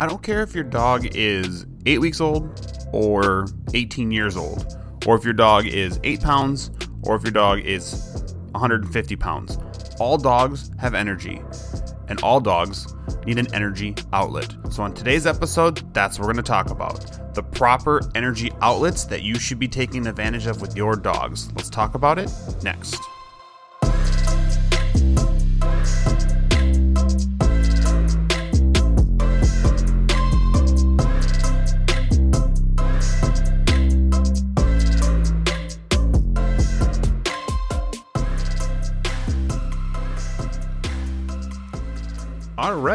I don't care if your dog is eight weeks old or 18 years old, or if your dog is eight pounds, or if your dog is 150 pounds. All dogs have energy, and all dogs need an energy outlet. So, on today's episode, that's what we're going to talk about the proper energy outlets that you should be taking advantage of with your dogs. Let's talk about it next.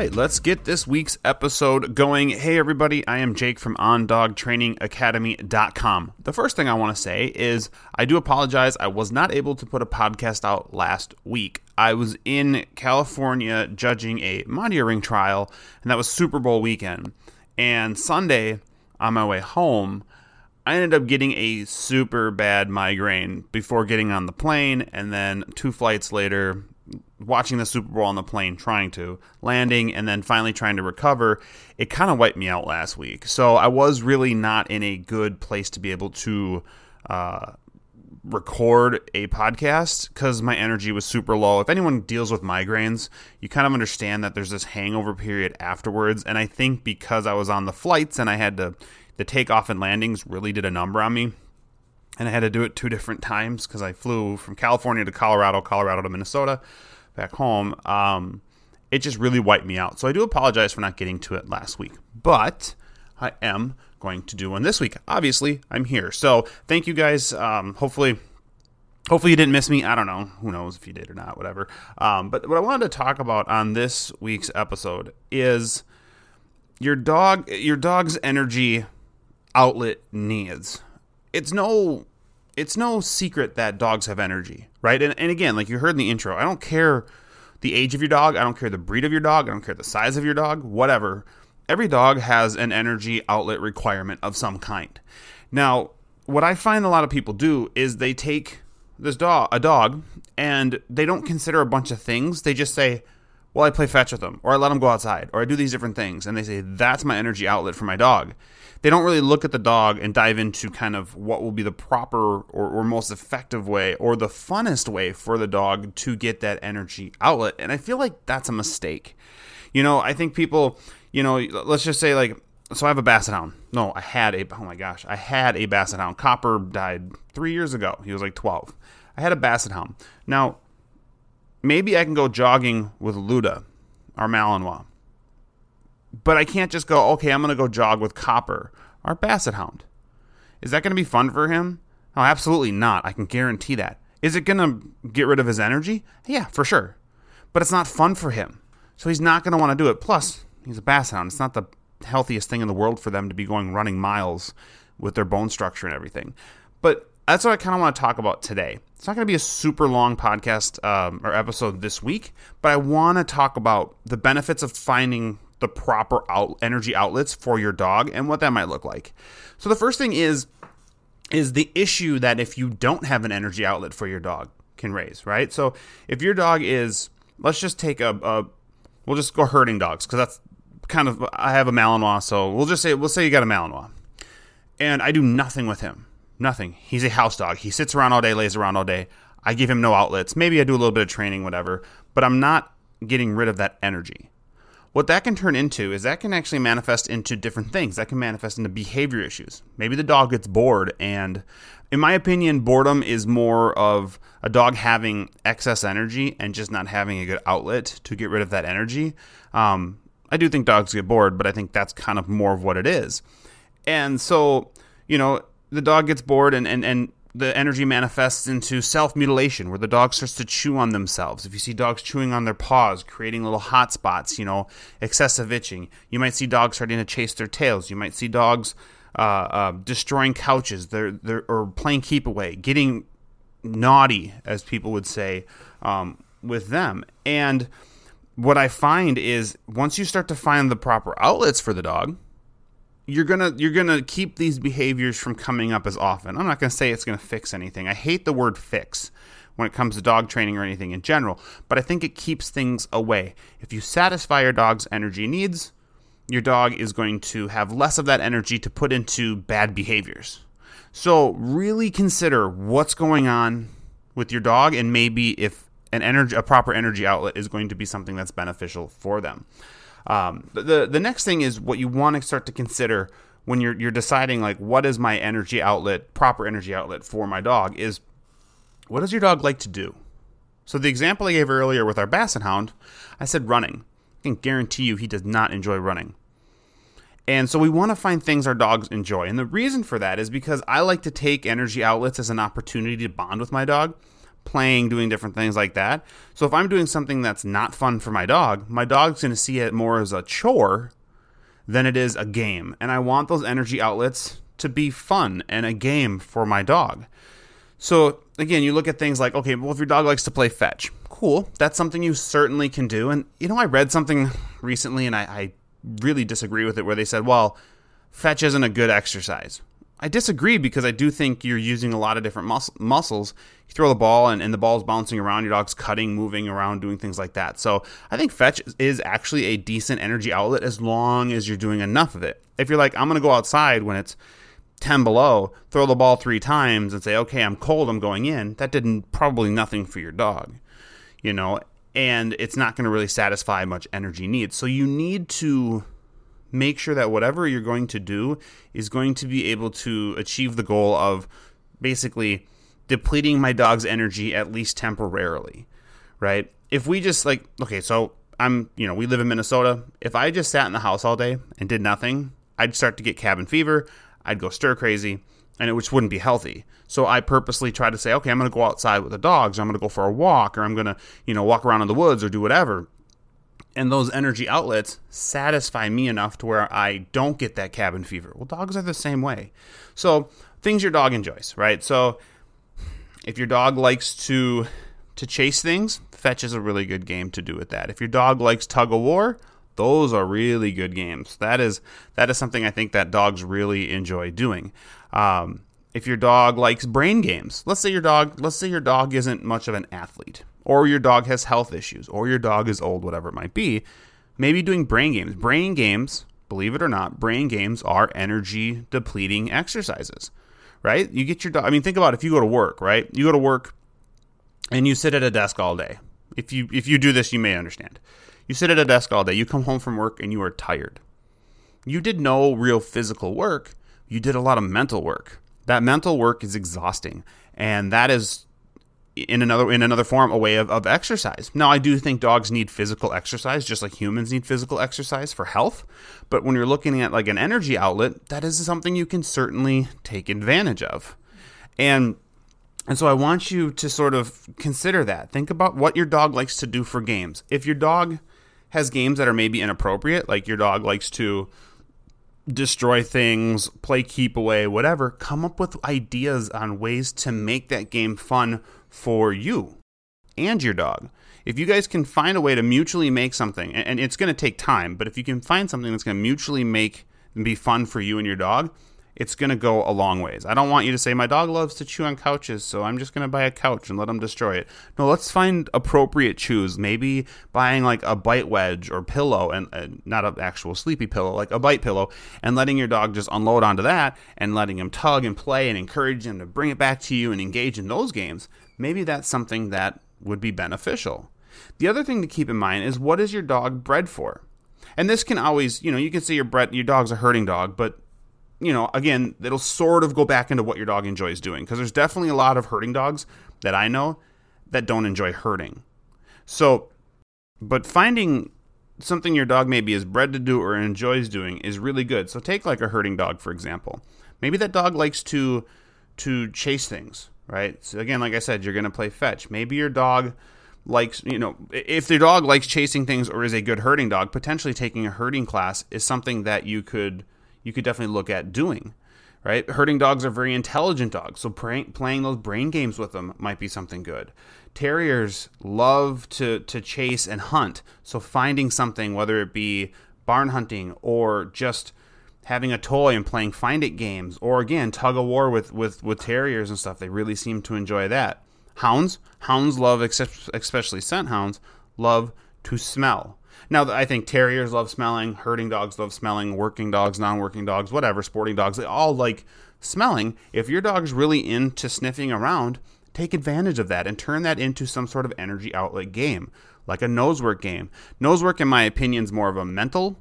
Right, let's get this week's episode going. Hey, everybody, I am Jake from OnDogTrainingAcademy.com. The first thing I want to say is I do apologize. I was not able to put a podcast out last week. I was in California judging a Mondio Ring trial, and that was Super Bowl weekend. And Sunday, on my way home, I ended up getting a super bad migraine before getting on the plane, and then two flights later, watching the Super Bowl on the plane, trying to landing, and then finally trying to recover, it kind of wiped me out last week. So I was really not in a good place to be able to uh, record a podcast because my energy was super low. If anyone deals with migraines, you kind of understand that there's this hangover period afterwards. And I think because I was on the flights and I had to, the takeoff and landings really did a number on me and I had to do it two different times because I flew from California to Colorado, Colorado to Minnesota, back home. Um, it just really wiped me out. So I do apologize for not getting to it last week, but I am going to do one this week. Obviously, I'm here. So thank you guys. Um, hopefully. Hopefully you didn't miss me. I don't know. Who knows if you did or not, whatever. Um, but what I wanted to talk about on this week's episode is your dog your dog's energy outlet needs it's no it's no secret that dogs have energy, right? And, and again, like you heard in the intro, I don't care the age of your dog, I don't care the breed of your dog, I don't care the size of your dog, whatever. Every dog has an energy outlet requirement of some kind. Now, what I find a lot of people do is they take this dog, a dog, and they don't consider a bunch of things. They just say, "Well, I play fetch with them, or I let them go outside, or I do these different things," and they say that's my energy outlet for my dog they don't really look at the dog and dive into kind of what will be the proper or, or, most effective way or the funnest way for the dog to get that energy outlet. And I feel like that's a mistake. You know, I think people, you know, let's just say like, so I have a basset hound. No, I had a, oh my gosh, I had a basset hound. Copper died three years ago. He was like 12. I had a basset hound. Now, maybe I can go jogging with Luda, our Malinois but I can't just go, okay, I'm going to go jog with Copper, our Basset Hound. Is that going to be fun for him? Oh, absolutely not. I can guarantee that. Is it going to get rid of his energy? Yeah, for sure. But it's not fun for him. So he's not going to want to do it. Plus, he's a Basset Hound. It's not the healthiest thing in the world for them to be going running miles with their bone structure and everything. But that's what I kind of want to talk about today. It's not going to be a super long podcast um, or episode this week, but I want to talk about the benefits of finding the proper out, energy outlets for your dog and what that might look like. So the first thing is is the issue that if you don't have an energy outlet for your dog can raise, right? So if your dog is let's just take a, a we'll just go herding dogs because that's kind of I have a Malinois, so we'll just say we'll say you got a Malinois. And I do nothing with him. Nothing. He's a house dog. He sits around all day, lays around all day. I give him no outlets. Maybe I do a little bit of training, whatever, but I'm not getting rid of that energy what that can turn into is that can actually manifest into different things. That can manifest into behavior issues. Maybe the dog gets bored, and in my opinion, boredom is more of a dog having excess energy and just not having a good outlet to get rid of that energy. Um, I do think dogs get bored, but I think that's kind of more of what it is. And so, you know, the dog gets bored and, and, and the energy manifests into self mutilation, where the dog starts to chew on themselves. If you see dogs chewing on their paws, creating little hot spots, you know, excessive itching. You might see dogs starting to chase their tails. You might see dogs uh, uh, destroying couches, they're, they're, or playing keep away, getting naughty, as people would say, um, with them. And what I find is once you start to find the proper outlets for the dog, you're gonna you're gonna keep these behaviors from coming up as often. I'm not gonna say it's gonna fix anything. I hate the word fix when it comes to dog training or anything in general, but I think it keeps things away. If you satisfy your dog's energy needs, your dog is going to have less of that energy to put into bad behaviors. So, really consider what's going on with your dog and maybe if an energy a proper energy outlet is going to be something that's beneficial for them. Um, the the next thing is what you want to start to consider when you're you're deciding like what is my energy outlet, proper energy outlet for my dog is what does your dog like to do? So the example I gave earlier with our basset hound, I said running. I can guarantee you he does not enjoy running. And so we want to find things our dogs enjoy. And the reason for that is because I like to take energy outlets as an opportunity to bond with my dog, playing, doing different things like that. So if I'm doing something that's not fun for my dog, my dog's going to see it more as a chore than it is a game. And I want those energy outlets to be fun and a game for my dog. So again, you look at things like, okay, well, if your dog likes to play fetch, cool. That's something you certainly can do. And you know, I read something recently, and I, I really disagree with it, where they said, well, fetch isn't a good exercise. I disagree because I do think you're using a lot of different mus- muscles. You throw the ball and, and the ball's bouncing around, your dog's cutting, moving around, doing things like that. So I think fetch is actually a decent energy outlet as long as you're doing enough of it. If you're like, I'm going to go outside when it's 10 below, throw the ball three times and say, okay, I'm cold, I'm going in, that did probably nothing for your dog, you know, and it's not going to really satisfy much energy needs. So you need to make sure that whatever you're going to do is going to be able to achieve the goal of basically depleting my dog's energy at least temporarily, right? If we just like, okay, so I'm, you know, we live in Minnesota. If I just sat in the house all day and did nothing, I'd start to get cabin fever. I'd go stir crazy, and it which wouldn't be healthy. So I purposely try to say, okay, I'm going to go outside with the dogs, I'm going to go for a walk, or I'm going to, you know, walk around in the woods or do whatever. And those energy outlets satisfy me enough to where I don't get that cabin fever. Well, dogs are the same way. So things your dog enjoys, right? So if your dog likes to to chase things, fetch is a really good game to do with that. If your dog likes tug of war, those are really good games. That is that is something I think that dogs really enjoy doing. Um, if your dog likes brain games, let's say your dog let's say your dog isn't much of an athlete, or your dog has health issues, or your dog is old, whatever it might be, maybe doing brain games. Brain games, believe it or not, brain games are energy depleting exercises. Right? You get your dog. I mean, think about it. if you go to work, right? You go to work and you sit at a desk all day. If you if you do this, you may understand you sit at a desk all day, you come home from work, and you are tired. You did no real physical work, you did a lot of mental work. That mental work is exhausting, and that is in another in another form a way of, of exercise now i do think dogs need physical exercise just like humans need physical exercise for health but when you're looking at like an energy outlet that is something you can certainly take advantage of and and so I want you to sort of consider that. Think about what your dog likes to do for games. If your dog has games that are maybe inappropriate, like your dog likes to destroy things, play keep away, whatever, come up with ideas on ways to make that game fun for you and your dog. If you guys can find a way to mutually make something, and it's going to take time, but if you can find something that's going to mutually make be fun for you and your dog, it's going to go a long ways. I don't want you to say, my dog loves to chew on couches, so I'm just going to buy a couch and let him destroy it. No, let's find appropriate chews. Maybe buying like a bite wedge or pillow, and uh, not an actual sleepy pillow, like a bite pillow, and letting your dog just unload onto that and letting him tug and play and encourage him to bring it back to you and engage in those games. Maybe that's something that would be beneficial. The other thing to keep in mind is what is your dog bred for? And this can always, you know, you can say your bred, your dog's a herding dog, but you know, again, it'll sort of go back into what your dog enjoys doing because there's definitely a lot of herding dogs that I know that don't enjoy herding. So, but finding something your dog maybe is bred to do or enjoys doing is really good. So take like a herding dog for example. Maybe that dog likes to to chase things, right? So again, like I said, you're going to play fetch. Maybe your dog likes, you know, if your dog likes chasing things or is a good herding dog, potentially taking a herding class is something that you could you could definitely look at doing. Right? Herding dogs are very intelligent dogs, so playing, those brain games with them might be something good. Terriers love to, to chase and hunt, so finding something, whether it be barn hunting or just having a toy and playing find it games, or again, tug of war with, with, with terriers and stuff, they really seem to enjoy that. Hounds, hounds love, especially scent hounds, love to smell. Now, I think terriers love smelling, herding dogs love smelling, working dogs, non working dogs, whatever, sporting dogs, they all like smelling. If your dog's really into sniffing around, take advantage of that and turn that into some sort of energy outlet game, like a nosework game. Nosework, in my opinion, is more of a mental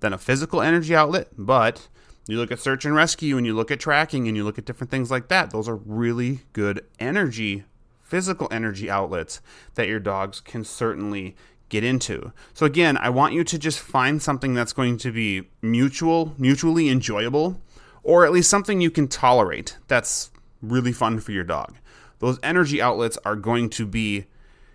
than a physical energy outlet, but you look at search and rescue and you look at tracking and you look at different things like that. Those are really good energy, physical energy outlets that your dogs can certainly get into. So again, I want you to just find something that's going to be mutual, mutually enjoyable, or at least something you can tolerate that's really fun for your dog. Those energy outlets are going to be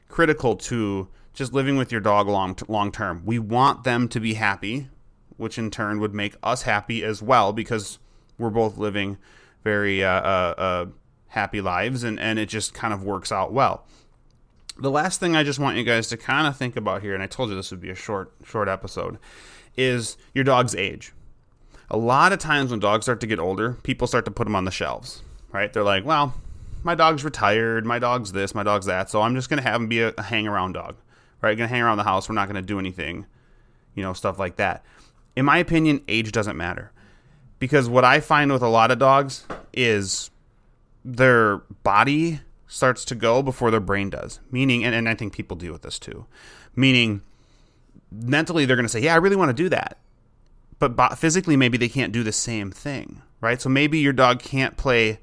critical to just living with your dog long long term. We want them to be happy which in turn would make us happy as well because we're both living very uh, uh, uh, happy lives and, and it just kind of works out well. The last thing I just want you guys to kind of think about here, and I told you this would be a short short episode, is your dog's age. A lot of times when dogs start to get older, people start to put them on the shelves, right? They're like, well, my dog's retired, my dog's this, my dog's that, so I'm just going to have him be a, a hang around dog, right? Going to hang around the house. We're not going to do anything, you know, stuff like that in my opinion, age doesn't matter. Because what I find with a lot of dogs is their body starts to go before their brain does. Meaning, and, and I think people deal with this too, meaning mentally they're going to say, Yeah, I really want to do that. But physically, maybe they can't do the same thing, right? So maybe your dog can't play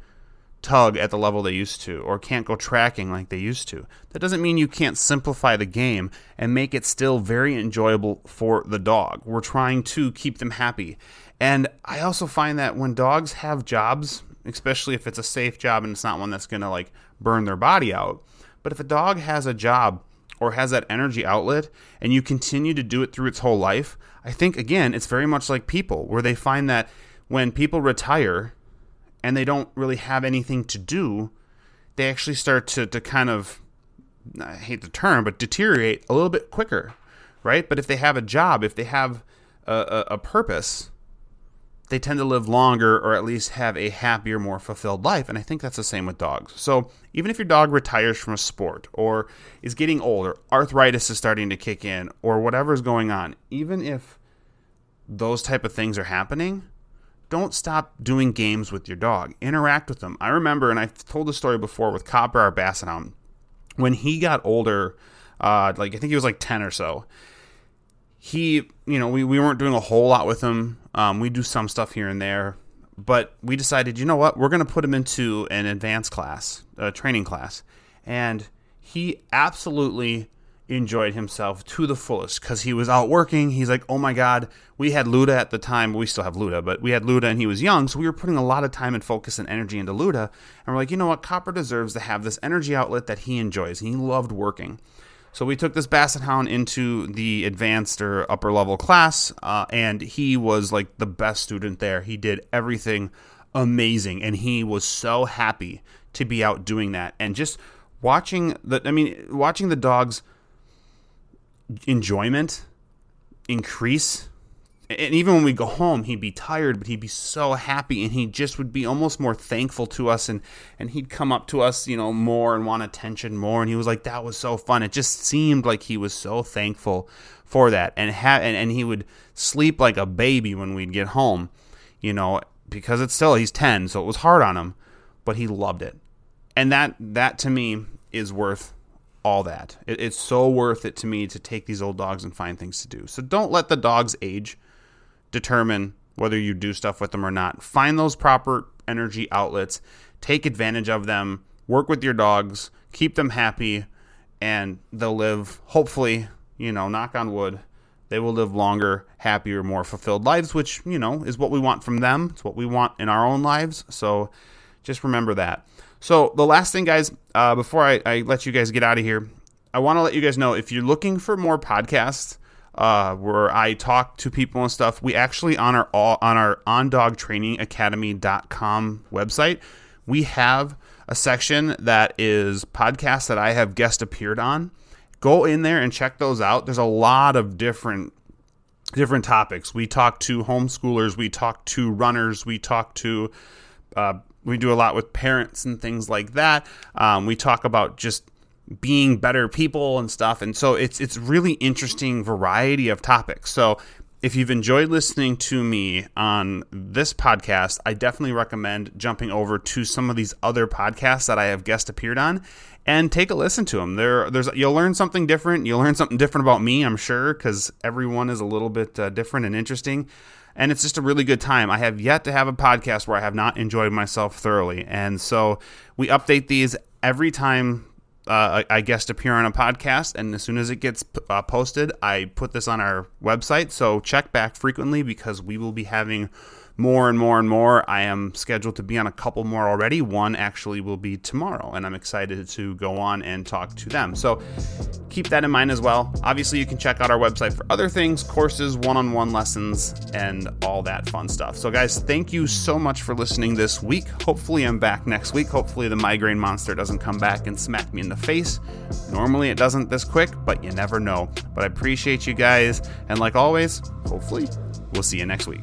tug at the level they used to or can't go tracking like they used to. That doesn't mean you can't simplify the game and make it still very enjoyable for the dog. We're trying to keep them happy. And I also find that when dogs have jobs, especially if it's a safe job and it's not one that's going to like burn their body out, but if a dog has a job or has that energy outlet and you continue to do it through its whole life, I think again, it's very much like people where they find that when people retire and they don't really have anything to do, they actually start to, to kind of, I hate the term, but deteriorate a little bit quicker, right? But if they have a job, if they have a, a, a purpose, they tend to live longer or at least have a happier, more fulfilled life. And I think that's the same with dogs. So even if your dog retires from a sport or is getting older, arthritis is starting to kick in, or whatever is going on, even if those type of things are happening, don't stop doing games with your dog. Interact with them. I remember, and I've told the story before with Copper, our Basset Hound. When he got older, uh, like I think he was like 10 or so, he, you know, we, we weren't doing a whole lot with him. Um, we do some stuff here and there, but we decided, you know what, we're going to put him into an advanced class, a training class. And he absolutely enjoyed himself to the fullest because he was out working. He's like, oh my God, we had Luda at the time. We still have Luda, but we had Luda and he was young. So we were putting a lot of time and focus and energy into Luda. And we're like, you know what? Copper deserves to have this energy outlet that he enjoys. He loved working. So we took this Basset Hound into the advanced or upper level class, uh, and he was like the best student there. He did everything amazing, and he was so happy to be out doing that. And just watching the, I mean, watching the dogs enjoyment increase. And even when we go home, he'd be tired, but he'd be so happy and he just would be almost more thankful to us and, and he'd come up to us, you know, more and want attention more. And he was like, that was so fun. It just seemed like he was so thankful for that. And, ha- and, and he would sleep like a baby when we'd get home, you know, because it's still, he's 10, so it was hard on him, but he loved it. And that, that to me is worth all that. It, it's so worth it to me to take these old dogs and find things to do. So don't let the dog's age determine whether you do stuff with them or not. Find those proper energy outlets, take advantage of them, work with your dogs, keep them happy, and they'll live, hopefully, you know, knock on wood, they will live longer, happier, more fulfilled lives, which, you know, is what we want from them. It's what we want in our own lives. So just remember that. So the last thing, guys, uh, before I, I, let you guys get out of here, I want to let you guys know if you're looking for more podcasts uh, where I talk to people and stuff, we actually on our all on our ondogtrainingacademy.com website, we have a section that is podcasts that I have guest appeared on. Go in there and check those out. There's a lot of different different topics. We talk to homeschoolers, we talk to runners, we talk to uh, we do a lot with parents and things like that. Um, we talk about just being better people and stuff. And so it's it's really interesting variety of topics. So if you've enjoyed listening to me on this podcast, I definitely recommend jumping over to some of these other podcasts that I have guest appeared on and take a listen to them. There, there's you'll learn something different. You'll learn something different about me, I'm sure, because everyone is a little bit uh, different and interesting. And it's just a really good time. I have yet to have a podcast where I have not enjoyed myself thoroughly, and so we update these every time uh, I guest appear on a podcast, and as soon as it gets uh, posted, I put this on our website. So check back frequently because we will be having more and more and more. I am scheduled to be on a couple more already. One actually will be tomorrow, and I'm excited to go on and talk to them. So keep that in mind as well. Obviously, you can check out our website for other things, courses, one on one lessons, and all that fun stuff. So, guys, thank you so much for listening this week. Hopefully, I'm back next week. Hopefully, the migraine monster doesn't come back and smack me in the face. Normally, it doesn't this quick, but you never know. But I appreciate you guys, and like always, hopefully, we'll see you next week.